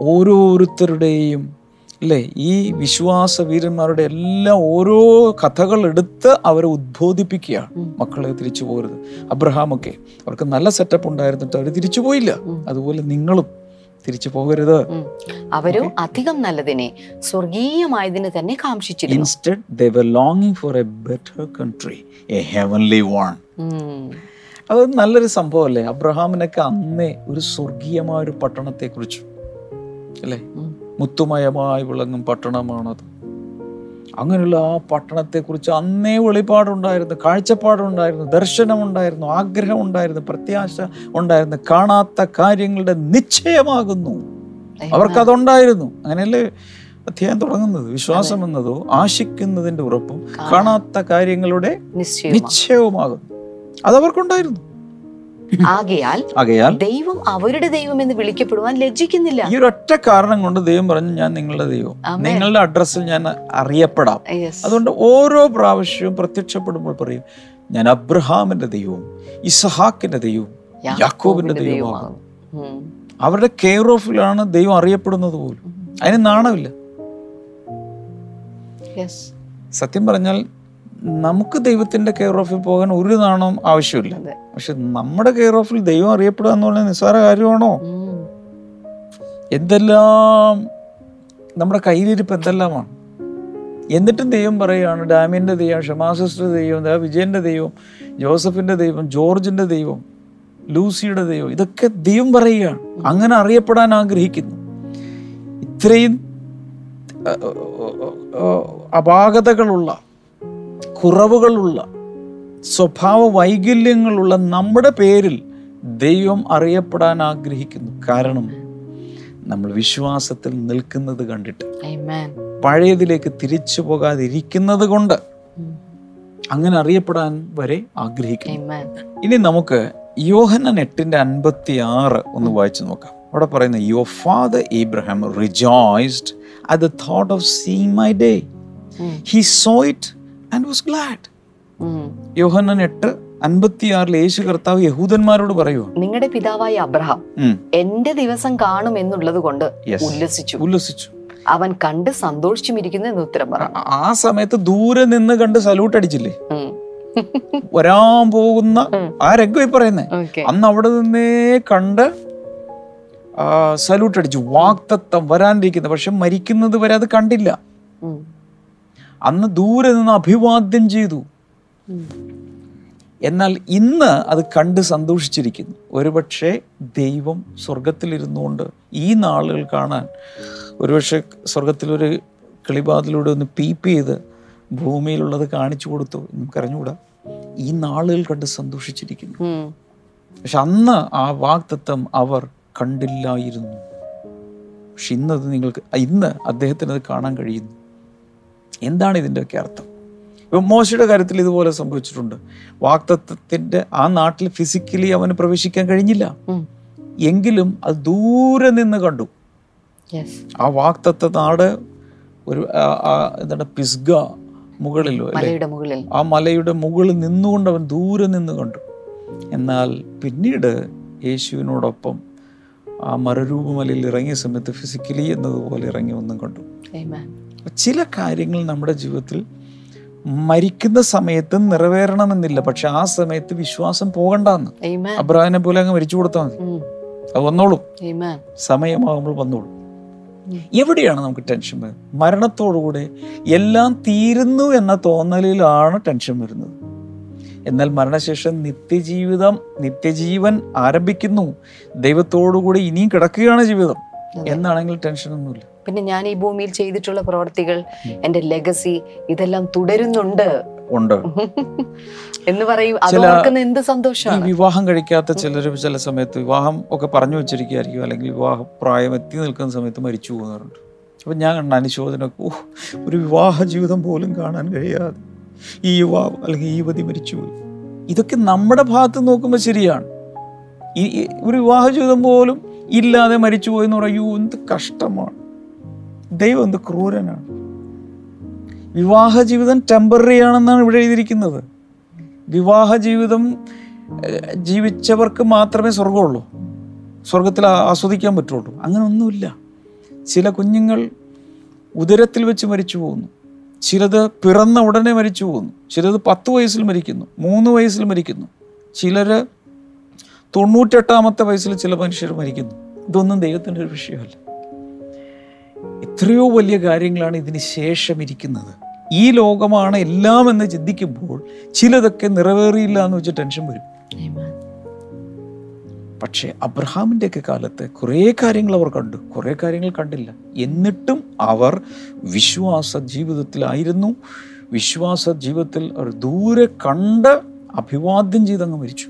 ഓരോരുത്തരുടെയും അല്ലേ ഈ വിശ്വാസ വീരന്മാരുടെ എല്ലാം ഓരോ കഥകൾ എടുത്ത് അവരെ ഉദ്ബോധിപ്പിക്കുകയാണ് മക്കളെ തിരിച്ചു പോകരുത് അബ്രഹാമൊക്കെ അവർക്ക് നല്ല സെറ്റപ്പ് ഉണ്ടായിരുന്നിട്ട് അവർ തിരിച്ചു പോയില്ല. അതുപോലെ നിങ്ങളും തിരിച്ചു പോകരുത്. അവരും അധികം നല്ലതിനെ സ്വർഗീയമായതിന് തന്നെ കാംക്ഷിച്ചിരുന്നു. Instead they were ലോങ്ങിങ് for a better country a heavenly one. അത് നല്ലൊരു സംഭവമല്ലേ? അബ്രഹാമിനൊക്കെ അന്നേ ഒരു സ്വർഗീയമായ ഒരു പട്ടണത്തെ കുറിച്ചു അല്ലേ. മുത്തുമയമായി വിളങ്ങും പട്ടണമാണത്. അങ്ങനെയുള്ള ആ പട്ടണത്തെക്കുറിച്ച് അന്നേ വെളിപാടുണ്ടായിരുന്നു കാഴ്ചപ്പാടുണ്ടായിരുന്നു ദർശനമുണ്ടായിരുന്നു ആഗ്രഹമുണ്ടായിരുന്നു പ്രത്യാശ ഉണ്ടായിരുന്നു കാണാത്ത കാര്യങ്ങളുടെ നിശ്ചയമാകുന്നു. അവർക്കതുണ്ടായിരുന്നു. അങ്ങനെയല്ലേ അധ്യായം തുടങ്ങുന്നത്? വിശ്വാസം എന്നതോ ആശിക്കുന്നതിന്റെ ഉറപ്പും കാണാത്ത കാര്യങ്ങളുടെ നിശ്ചയവുമാകുന്നു. അതവർക്കുണ്ടായിരുന്നു. ആകയാൽ ആകയാൽ ദൈവം അവരുടെ ദൈവം എന്ന് വിളിക്കപ്പെടുവാൻ ലജ്ജിക്കുന്നില്ല. ഈ ഒരൊറ്റ കാരണം കൊണ്ട് ദൈവം പറഞ്ഞു ഞാൻ നിങ്ങളുടെ ദൈവം. നിങ്ങളുടെ അഡ്രസ്സിൽ ഞാൻ അറിയപ്പെടാം. അതുകൊണ്ട് ഓരോ പ്രാവശ്യവും പ്രത്യക്ഷപ്പെടുമ്പോൾ പറയും ഞാൻ അബ്രഹാമിന്റെ ദൈവവും ഇസഹാക്കിന്റെ ദൈവവും യാക്കോബിന്റെ ദൈവവും. അവരുടെ കെയർ ഓഫിലാണ് ദൈവം അറിയപ്പെടുന്നത് പോലും. അതിന് നാണമില്ല. സത്യം പറഞ്ഞാൽ നമുക്ക് ദൈവത്തിന്റെ കെയർ ഓഫിൽ പോകാൻ ഒരു നാണം ആവശ്യമില്ല പക്ഷെ നമ്മുടെ കെയർ ഓഫിൽ ദൈവം അറിയപ്പെടുക എന്ന് പറഞ്ഞാൽ നിസ്സാര കാര്യമാണോ എന്തെല്ലാം നമ്മുടെ കയ്യിലിരിപ്പ് എന്തെല്ലാമാണ് എന്നിട്ടും ദൈവം പറയുകയാണ് ഡാമിന്റെ ദൈവം ഷമാസിസ്റ്റർ ദൈവം വിജയന്റെ വിജയന്റെ ദൈവം ജോസഫിന്റെ ദൈവം ജോർജിന്റെ ദൈവം ലൂസിയുടെ ദൈവം ഇതൊക്കെ ദൈവം പറയുകയാണ് അങ്ങനെ അറിയപ്പെടാൻ ആഗ്രഹിക്കുന്നു ഇത്രയും അപാകതകളുള്ള കുറവുകളുള്ള സ്വഭാവ വൈകല്യങ്ങളുള്ള നമ്മുടെ പേരിൽ ദൈവം അറിയപ്പെടാൻ ആഗ്രഹിക്കുന്നു കാരണം നമ്മൾ വിശ്വാസത്തിൽ നിൽക്കുന്നത് കണ്ടിട്ട്. പഴയതിലേക്ക് തിരിച്ചു പോകാതിരിക്കുന്നത് കൊണ്ട് അങ്ങനെ അറിയപ്പെടാൻ വരെ ആഗ്രഹിക്കുന്നു Amen. ഇനി നമുക്ക് യോഹനൻ എട്ടിന്റെ അൻപത്തി ആറ് ഒന്ന് വായിച്ചു നോക്കാം അവിടെ പറയുന്നത് your father Abraham rejoiced at the thought of see my day. He saw it and was glad Yohannan എട്ട് അൻപത്തിയാറിൽ യേശു കർത്താവ് യഹൂദന്മാരോട് പറയുക നിങ്ങളുടെ പിതാവായ അബ്രഹാം. എന്റെ ദിവസം കാണും എന്നുള്ളത് കൊണ്ട്. ഉല്ലസിച്ചു. ഉല്ലസിച്ചു. അവൻ കണ്ട് സന്തോഷിച്ചുമിരിക്കുന്നു എന്ന് ഉത്തരം പറഞ്ഞു ആ- സമയത്ത് ദൂരെ നിന്ന് കണ്ട് സല്യൂട്ട് അടിച്ചില്ലേ. വരാൻ പോകുന്ന ആ രംഗം പറയുന്നേ. ഓക്കെ അന്ന് അവിടെ നിന്നേ കണ്ട് സല്യൂട്ട് അടിച്ചു. വാക്തത്വം വരാനിരിക്കുന്നത് പക്ഷെ മരിക്കുന്നത് വരെ അത് കണ്ടില്ല. അന്ന് ദൂരെ നിന്ന് അഭിവാദ്യം ചെയ്തു. എന്നാൽ ഇന്ന് അത് കണ്ട് സന്തോഷിച്ചിരിക്കുന്നു. ഒരുപക്ഷെ ദൈവം സ്വർഗത്തിലിരുന്നുകൊണ്ട് ഈ നാളുകൾ കാണാൻ ഒരുപക്ഷെ സ്വർഗത്തിലൊരു കിളിപാതിലൂടെ ഒന്ന് പീപ്പ് ചെയ്ത് ഭൂമിയിലുള്ളത് കാണിച്ചു കൊടുത്തു. നമുക്കറിഞ്ഞുകൂടാ ഈ നാളുകൾ കണ്ട് സന്തോഷിച്ചിരിക്കുന്നു. പക്ഷെ അന്ന് ആ വാക്തത്വം അവർ കണ്ടില്ലായിരുന്നു. പക്ഷെ ഇന്നത് നിങ്ങൾക്ക് ഇന്ന് അദ്ദേഹത്തിനത് അത് കാണാൻ കഴിയുന്നു. എന്താണ് ഇതിന്റെയൊക്കെ അർത്ഥം? ഇപ്പം മോശയുടെ കാര്യത്തിൽ ഇതുപോലെ സംഭവിച്ചിട്ടുണ്ട്. വാക്തത്വത്തിന്റെ ആ നാട്ടിൽ ഫിസിക്കലി അവന് പ്രവേശിക്കാൻ കഴിഞ്ഞില്ല. എങ്കിലും അത് ദൂരെ നിന്ന് കണ്ടു. ആ വാക്തത്വ നാട് ഒരു എന്താണ് പിസ്ഗ മുകളിലോ അല്ലെ? മലയുടെ മുകളിൽ. ആ മലയുടെ മുകളിൽ നിന്നുകൊണ്ട് അവൻ ദൂരെ നിന്ന് കണ്ടു. എന്നാൽ പിന്നീട് യേശുവിനോടൊപ്പം ആ മരരൂപമലയിൽ ഇറങ്ങിയ സമയത്ത് ഫിസിക്കലി എന്നതുപോലെ ഇറങ്ങി ഒന്നും കണ്ടു. ചില കാര്യങ്ങൾ നമ്മുടെ ജീവിതത്തിൽ മരിക്കുന്ന സമയത്ത് നിറവേറണമെന്നില്ല. പക്ഷെ ആ സമയത്ത് വിശ്വാസം പോകണ്ടെന്ന്. അബ്രാഹിനെ പോലെ അങ്ങ് മരിച്ചു കൊടുത്താൽ മതി. അത് വന്നോളും. സമയമാകുമ്പോൾ വന്നോളും. എവിടെയാണ് നമുക്ക് ടെൻഷൻ വരുന്നത്? മരണത്തോടുകൂടെ എല്ലാം തീരുന്നു എന്ന തോന്നലിലാണ് ടെൻഷൻ വരുന്നത്. എന്നാൽ മരണശേഷം നിത്യജീവിതം നിത്യജീവൻ ആരംഭിക്കുന്നു. ദൈവത്തോടുകൂടി ഇനിയും കിടക്കുകയാണ് ജീവിതം. എന്നാണെങ്കിൽ ടെൻഷനൊന്നുമില്ല പിന്നെ ഞാൻ ഈ ഭൂമിയിൽ ചെയ്തിട്ടുള്ള പ്രവർത്തികൾ എന്റെ ലെഗസി ഇതെല്ലാം തുടരുന്നുണ്ട്. ഉണ്ട്. എന്ന് പറയും. എന്ത് സന്തോഷമാണ്? വിവാഹം കഴിക്കാത്ത ചിലർ ചില സമയത്ത് വിവാഹം ഒക്കെ പറഞ്ഞു വെച്ചിരിക്കുകയായിരിക്കും അല്ലെങ്കിൽ വിവാഹ പ്രായം എത്തി നിൽക്കുന്ന സമയത്ത് മരിച്ചു പോകുന്നവരുണ്ട്. അപ്പം ഞാൻ കണ്ട അനുശോചനമൊക്കെ ഓ ഒരു വിവാഹ ജീവിതം പോലും കാണാൻ കഴിയാതെ ഈ യുവാവ് അല്ലെങ്കിൽ ഈ യുവതി മരിച്ചുപോയി ഇതൊക്കെ നമ്മുടെ ഭാഗത്ത് നോക്കുമ്പോൾ ശരിയാണ്. ഈ ഈ ഒരു വിവാഹ ജീവിതം പോലും ഇല്ലാതെ മരിച്ചുപോയി എന്ന് പറയൂ എന്ത് കഷ്ടമാണ്. ദൈവം എന്ത് ക്രൂരനാണ്? വിവാഹ ജീവിതം ടെമ്പററി ആണെന്നാണ് ഇവിടെ എഴുതിയിരിക്കുന്നത്. വിവാഹ ജീവിതം ജീവിച്ചവർക്ക് മാത്രമേ സ്വർഗമുള്ളൂ സ്വർഗത്തിൽ ആസ്വദിക്കാൻ പറ്റുള്ളൂ. അങ്ങനെ ഒന്നുമില്ല. ചില കുഞ്ഞുങ്ങൾ ഉദരത്തിൽ വെച്ച് മരിച്ചു പോകുന്നു. ചിലത് പിറന്ന ഉടനെ മരിച്ചു പോകുന്നു. ചിലത് പത്ത് വയസ്സിൽ മരിക്കുന്നു. മൂന്ന് വയസ്സിൽ മരിക്കുന്നു. ചിലർ തൊണ്ണൂറ്റെട്ടാമത്തെ വയസ്സിൽ ചില മനുഷ്യർ മരിക്കുന്നു. ഇതൊന്നും ദൈവത്തിന്റെ ഒരു വിഷയമല്ല. എത്രയോ വലിയ കാര്യങ്ങളാണ് ഇതിന് ശേഷം ഇരിക്കുന്നത്. ഈ ലോകമാണ് എല്ലാം എന്ന് ചിന്തിക്കുമ്പോൾ ചിലതൊക്കെ നിറവേറിയില്ല എന്ന് വെച്ച് ടെൻഷൻ വരും. പക്ഷേ അബ്രഹാമിന്റെയൊക്കെ കാലത്ത് കുറേ കാര്യങ്ങൾ അവർ കണ്ടു. കുറേ കാര്യങ്ങൾ കണ്ടില്ല. എന്നിട്ടും അവർ വിശ്വാസ ജീവിതത്തിലായിരുന്നു. വിശ്വാസ ജീവിതത്തിൽ അവർ ദൂരെ കണ്ട് അഭിവാദ്യം ചെയ്തങ്ങ് മരിച്ചു.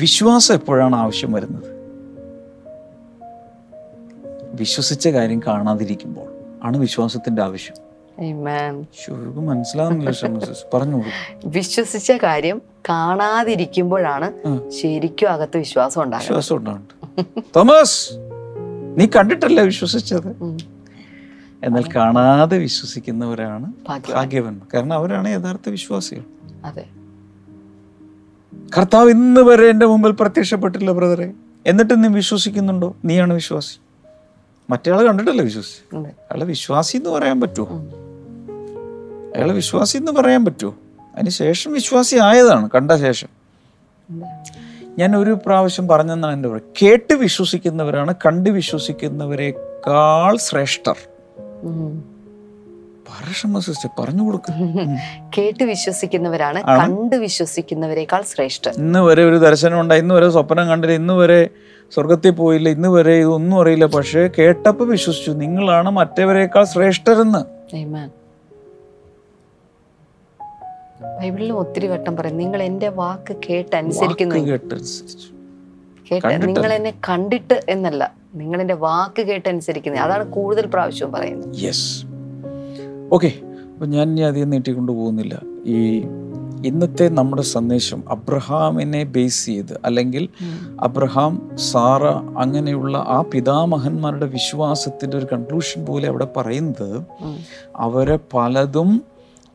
വിശ്വാസം എപ്പോഴാണ് ആവശ്യം വരുന്നത്? വിശ്വസിച്ച കാര്യം കാണാതിരിക്കുമ്പോൾ ആണ് വിശ്വാസത്തിന്റെ ആവശ്യം. വിശ്വസിച്ച കാര്യം കാണാതിരിക്കുമ്പോഴാണ്. ശരിക്കും അകത്ത് വിശ്വാസം ഉണ്ടാകുന്നത്. തോമസ് നീ കണ്ടിട്ടല്ലേ വിശ്വസിച്ചത്. എന്നാൽ കാണാതെ വിശ്വസിക്കുന്നവരാണ് ഭാഗ്യവന്മാർ. ഭാഗ്യവൻ കാരണം അവരാണ് യഥാർത്ഥ വിശ്വാസികൾ. അതെ. കർത്താവ് ഇന്ന് വരെ എന്റെ മുമ്പിൽ പ്രത്യക്ഷപ്പെട്ടില്ല ബ്രദറെ. എന്നിട്ട് നീ വിശ്വസിക്കുന്നുണ്ടോ? നീയാണ് വിശ്വാസി. മറ്റേയാൾ കണ്ടിട്ടല്ലേ വിശ്വസി അതെ. അയാളെ വിശ്വാസി എന്ന് പറയാൻ പറ്റുമോ. അയാളെ വിശ്വാസി എന്ന് പറയാൻ പറ്റുമോ അതിന് ശേഷം വിശ്വാസി ആയതാണ് കണ്ട ശേഷം. ഞാൻ ഒരു പ്രാവശ്യം പറഞ്ഞെന്നാണ് എന്റെ പറയുക കേട്ട് വിശ്വസിക്കുന്നവരാണ് കണ്ട് വിശ്വസിക്കുന്നവരെക്കാൾ ശ്രേഷ്ഠർ. പറഞ്ഞു കൊടുക്കും. കേട്ട് വിശ്വസിക്കുന്നവരാണ് കണ്ട് വിശ്വസിക്കുന്നവരെക്കാൾ ശ്രേഷ്ഠ ഇന്ന് വരെ ഒരു ദർശനം ഉണ്ടായി ഇന്ന് വരെ സ്വപ്നം കണ്ടില്ല ഇന്ന് വരെ സ്വർഗത്തിൽ പോയില്ല ഇന്ന് വരെ ഇതൊന്നും അറിയില്ല. പക്ഷേ കേട്ടപ്പോൾ വിശ്വസിച്ചു നിങ്ങളാണ് മറ്റവരെക്കാൾ ശ്രേഷ്ഠരെന്ന്. ബൈബിളിലും ഒത്തിരി വട്ടം പറയും നിങ്ങൾ എന്റെ വാക്ക് കേട്ട് അനുസരിക്കുന്നു കേട്ട് നിങ്ങൾ എന്നെ കണ്ടിട്ട് എന്നല്ല നിങ്ങൾ എന്റെ വാക്ക് കേട്ട് അനുസരിക്കുന്നത് അതാണ് കൂടുതൽ പ്രാവശ്യവും പറയുന്നത്. ഓക്കെ. അപ്പം ഞാൻ ഇനി അധികം നീട്ടിക്കൊണ്ട് പോകുന്നില്ല. ഈ ഇന്നത്തെ നമ്മുടെ സന്ദേശം അബ്രഹാമിനെ ബേസ് ചെയ്ത് അല്ലെങ്കിൽ അബ്രഹാം സാറ അങ്ങനെയുള്ള ആ പിതാമഹന്മാരുടെ വിശ്വാസത്തിന്റെ ഒരു കൺക്ലൂഷൻ പോലെ അവിടെ പറയുന്നത് അവരെ പലതും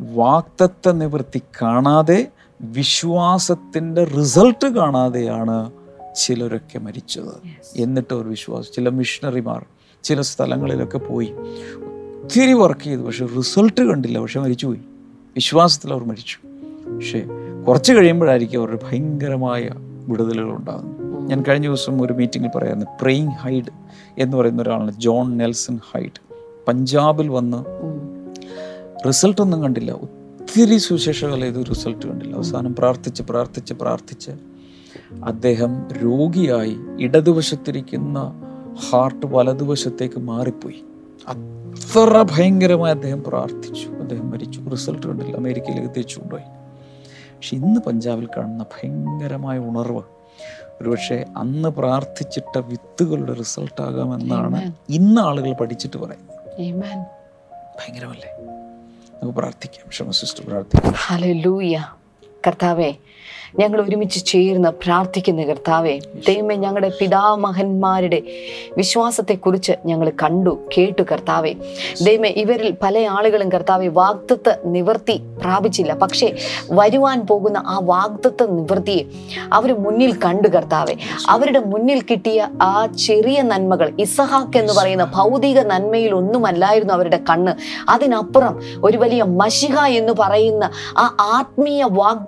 വാക്തത്വ നിവൃത്തി കാണാതെ വിശ്വാസത്തിന്റെ റിസൾട്ട് കാണാതെയാണ് ചിലരൊക്കെ മരിച്ചത്. എന്നിട്ട് അവർ വിശ്വാസം ചില മിഷണറിമാർ ചില സ്ഥലങ്ങളിലൊക്കെ പോയി. ഒത്തിരി വർക്ക് ചെയ്തു. പക്ഷെ റിസൾട്ട് കണ്ടില്ല. പക്ഷെ മരിച്ചുപോയി. വിശ്വാസത്തിൽ അവർ മരിച്ചു. പക്ഷേ കുറച്ച് കഴിയുമ്പോഴായിരിക്കും അവരുടെ ഭയങ്കരമായ വിടുതലുകൾ ഉണ്ടാകുന്നത്. ഞാൻ കഴിഞ്ഞ ദിവസം ഒരു മീറ്റിങ്ങിൽ പറയുന്നത് പ്രെയിങ് ഹൈഡ് എന്ന് പറയുന്ന ഒരാളാണ് ജോൺ നെൽസൺ ഹൈഡ് പഞ്ചാബിൽ വന്ന് റിസൾട്ട് ഒന്നും കണ്ടില്ല. ഒത്തിരി സുശേഷകൾ ഇത് റിസൾട്ട് കണ്ടില്ല. അവസാനം പ്രാർത്ഥിച്ച് പ്രാർത്ഥിച്ച് പ്രാർത്ഥിച്ച് അദ്ദേഹം രോഗിയായി ഇടതുവശത്തിരിക്കുന്ന ഹാർട്ട് വലതുവശത്തേക്ക് മാറിപ്പോയി. അത്ര ഭയങ്കരമായി അദ്ദേഹം പ്രാർത്ഥിച്ചു. അദ്ദേഹം മരിച്ചു. റിസൾട്ട് കണ്ടില്ല. അമേരിക്കയിലേക്ക് തിരിച്ചു കൊണ്ടുപോയി. പക്ഷെ ഇന്ന് പഞ്ചാബിൽ കാണുന്ന ഭയങ്കരമായ ഉണർവ്. ഒരുപക്ഷെ അന്ന് പ്രാർത്ഥിച്ചിട്ട വിത്തുകളുടെ റിസൾട്ട് ആകാമെന്നാണ് ഇന്ന് ആളുകൾ പഠിച്ചിട്ട് പറയുന്നത്. ഭയങ്കരമല്ലേ? നമുക്ക് പ്രാർത്ഥിക്കാം. ക്ഷമ സിസ്റ്റർ പ്രാർത്ഥിക്കാം. കർത്താവേ ഞങ്ങൾ ഒരുമിച്ച് ചേർന്ന് പ്രാർത്ഥിക്കുന്ന കർത്താവെ ദൈവമേ ഞങ്ങളുടെ പിതാമഹന്മാരുടെ വിശ്വാസത്തെക്കുറിച്ച് ഞങ്ങൾ കണ്ടു കേട്ടു കർത്താവെ. ദൈവമേ ഇവരിൽ പല ആളുകളും കർത്താവെ വാഗ്ദത്ത് നിവർത്തി പ്രാപിച്ചില്ല. പക്ഷേ വരുവാൻ പോകുന്ന ആ വാഗ്ദത്ത നിവൃത്തിയെ അവർ മുന്നിൽ കണ്ടു കർത്താവെ. അവരുടെ മുന്നിൽ കിട്ടിയ ആ ചെറിയ നന്മകൾ ഇസഹാക്ക് എന്ന് പറയുന്ന ഭൗതിക നന്മയിൽ ഒന്നുമല്ലായിരുന്നു അവരുടെ കണ്ണ്. അതിനപ്പുറം ഒരു വലിയ മഷിഹ എന്ന് പറയുന്ന ആ ആത്മീയ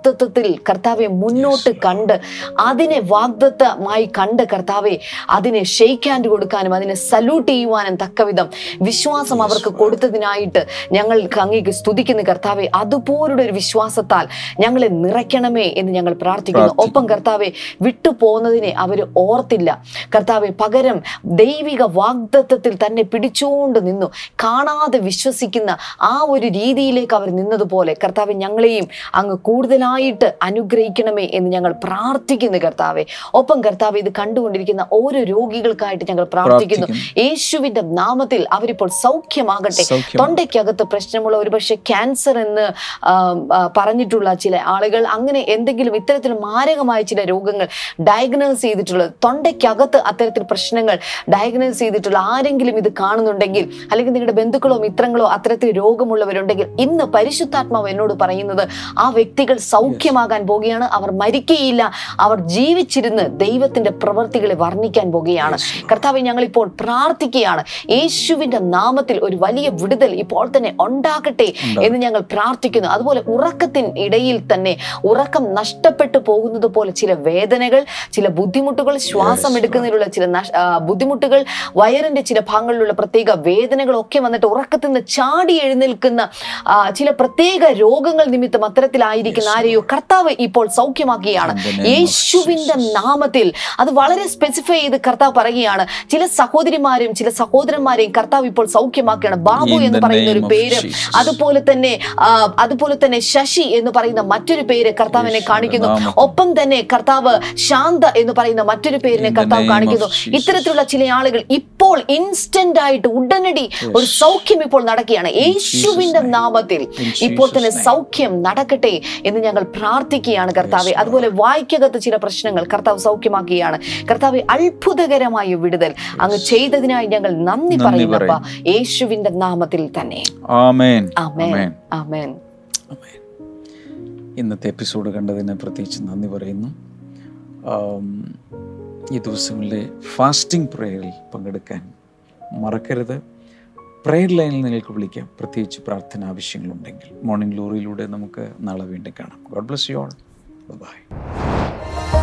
വാഗ്ദത്വത്തിൽ കർത്താവെ മുന്നോട്ട് കണ്ട് അതിനെ വാഗ്ദത്തമായി കണ്ട് കർത്താവെ അതിനെ ഷെയ്ക്ക് ഹാൻഡ് കൊടുക്കാനും അതിനെ സല്യൂട്ട് ചെയ്യുവാനും തക്കവിധം വിശ്വാസം അവർക്ക് കൊടുത്തതിനായിട്ട് ഞങ്ങൾ അങ്ങേക്ക് സ്തുതിക്കുന്ന കർത്താവെ. അതുപോലുള്ള ഒരു വിശ്വാസത്താൽ ഞങ്ങളെ നിറയ്ക്കണമേ എന്ന് ഞങ്ങൾ പ്രാർത്ഥിക്കുന്നു. ഒപ്പം കർത്താവെ വിട്ടുപോകുന്നതിനെ അവർ ഓർത്തില്ല. കർത്താവെ പകരം ദൈവിക വാഗ്ദത്വത്തിൽ തന്നെ പിടിച്ചുകൊണ്ട് നിന്നു. കാണാതെ വിശ്വസിക്കുന്ന ആ ഒരു രീതിയിലേക്ക് അവർ നിന്നതുപോലെ കർത്താവെ ഞങ്ങളെയും അങ്ങ് കൂടുതലായിട്ട് അനുഗ്രഹിക്കണമേ എന്ന് ഞങ്ങൾ പ്രാർത്ഥിക്കുന്നു കർത്താവെ. ഒപ്പം കർത്താവ് ഇത് കണ്ടുകൊണ്ടിരിക്കുന്ന ഓരോ രോഗികൾക്കായിട്ട് ഞങ്ങൾ പ്രാർത്ഥിക്കുന്നു. യേശുവിന്റെ നാമത്തിൽ അവരിപ്പോൾ സൗഖ്യമാകട്ടെ. സൗഖ്യം തൊണ്ടയ്ക്കകത്ത് പ്രശ്നമുള്ള ഒരുപക്ഷെ ക്യാൻസർ എന്ന് പറഞ്ഞിട്ടുള്ള ചില ആളുകൾ അങ്ങനെ എന്തെങ്കിലും ഇത്തരത്തിൽ മാരകമായ ചില രോഗങ്ങൾ ഡയഗ്നോസ് ചെയ്തിട്ടുള്ളത് തൊണ്ടയ്ക്കകത്ത് അത്തരത്തിൽ പ്രശ്നങ്ങൾ ഡയഗ്നോസ് ചെയ്തിട്ടുള്ള ആരെങ്കിലും ഇത് കാണുന്നുണ്ടെങ്കിൽ അല്ലെങ്കിൽ നിങ്ങളുടെ ബന്ധുക്കളോ മിത്രങ്ങളോ അത്തരത്തിൽ രോഗമുള്ളവരുണ്ടെങ്കിൽ ഇന്ന് പരിശുദ്ധാത്മാവ് എന്നോട് പറയുന്നത് ആ വ്യക്തികൾ സൗഖ്യമാകാൻ പോകുകയാണ്. അവർ മരിക്കുകയില്ല. അവർ ജീവിച്ചിരുന്ന് ദൈവത്തിന്റെ പ്രവൃത്തികളെ വർണിക്കാൻ പോകുകയാണ്. കർത്താവ് ഞങ്ങളിപ്പോൾ പ്രാർത്ഥിക്കുകയാണ്. യേശുവിന്റെ നാമത്തിൽ ഒരു വലിയ വിടുതൽ ഇപ്പോൾ തന്നെ ഉണ്ടാകട്ടെ എന്ന് ഞങ്ങൾ പ്രാർത്ഥിക്കുന്നു. അതുപോലെ ഉറക്കത്തിന് ഇടയിൽ തന്നെ ഉറക്കം നഷ്ടപ്പെട്ടു പോകുന്നത് പോലെ ചില വേദനകൾ ചില ബുദ്ധിമുട്ടുകൾ ശ്വാസം എടുക്കുന്നതിലുള്ള ചില ബുദ്ധിമുട്ടുകൾ വയറിന്റെ ചില ഭാഗങ്ങളിലുള്ള പ്രത്യേക വേദനകളൊക്കെ വന്നിട്ട് ഉറക്കത്തിൽ നിന്ന് ചാടി എഴുന്നേൽക്കുന്ന ചില പ്രത്യേക രോഗങ്ങൾ നിമിത്തം അത്തരത്തിലായിരിക്കുന്ന ആരെയോ കർത്താവ് ഇപ്പോൾ സൗഖ്യമാക്കുകയാണ്. യേശുവിന്റെ നാമത്തിൽ അത് വളരെ സ്പെസിഫൈ ചെയ്ത് കർത്താവ് പറയുകയാണ്. ചില സഹോദരിമാരും ചില സഹോദരന്മാരെയും കർത്താവ് ഇപ്പോൾ സൗഖ്യമാക്കുകയാണ്. ബാബു എന്ന് പറയുന്ന ഒരു പേര് അതുപോലെ തന്നെ അതുപോലെ തന്നെ ശശി എന്ന് പറയുന്ന മറ്റൊരു പേര് കർത്താവിനെ കാണിക്കുന്നു. ഒപ്പം തന്നെ കർത്താവ് ശാന്ത എന്ന് പറയുന്ന മറ്റൊരു പേരിനെ കർത്താവ് കാണിക്കുന്നു. ഇത്തരത്തിലുള്ള ചില ആളുകൾ ഇപ്പോൾ ഇൻസ്റ്റന്റ് ആയിട്ട് ഉടനടി ഒരു സൗഖ്യം ഇപ്പോൾ നടക്കുകയാണ്. യേശുവിന്റെ നാമത്തിൽ ഇപ്പോൾ തന്നെ സൗഖ്യം നടക്കട്ടെ എന്ന് ഞങ്ങൾ പ്രാർത്ഥിക്കുകയാണ് കർത്താവെ. അതുപോലെ വായിക്കകത്ത് ചില പ്രശ്നങ്ങൾ കർത്താവ് സൗഖ്യമാക്കുകയാണ്. കർത്താവെ അത്ഭുതകരമായ വിടുതൽ അങ്ങ് ചെയ്തതിനായി ഞങ്ങൾ നന്ദി പറയുന്നപ്പ യേശുവിന്റെ നാമത്തിൽ തന്നെ. ആമേൻ. ആമേൻ. ആമേൻ. ഇന്നത്തെ എപ്പിസോഡ് കണ്ടതിന് പ്രത്യേകിച്ച് നന്ദി പറയുന്നു. ഈ ദിവസങ്ങളിലെ ഫാസ്റ്റിംഗ് പ്രേയറിൽ പങ്കെടുക്കാൻ മറക്കരുത്. പ്രെയർ ലൈനിൽ നിങ്ങൾക്ക് വിളിക്കാം. പ്രത്യേകിച്ച് പ്രാർത്ഥന ആവശ്യങ്ങളുണ്ടെങ്കിൽ. മോർണിംഗ് ലോറിയിലൂടെ നമുക്ക് നാളെ വീണ്ടും കാണാം. God bless you all bye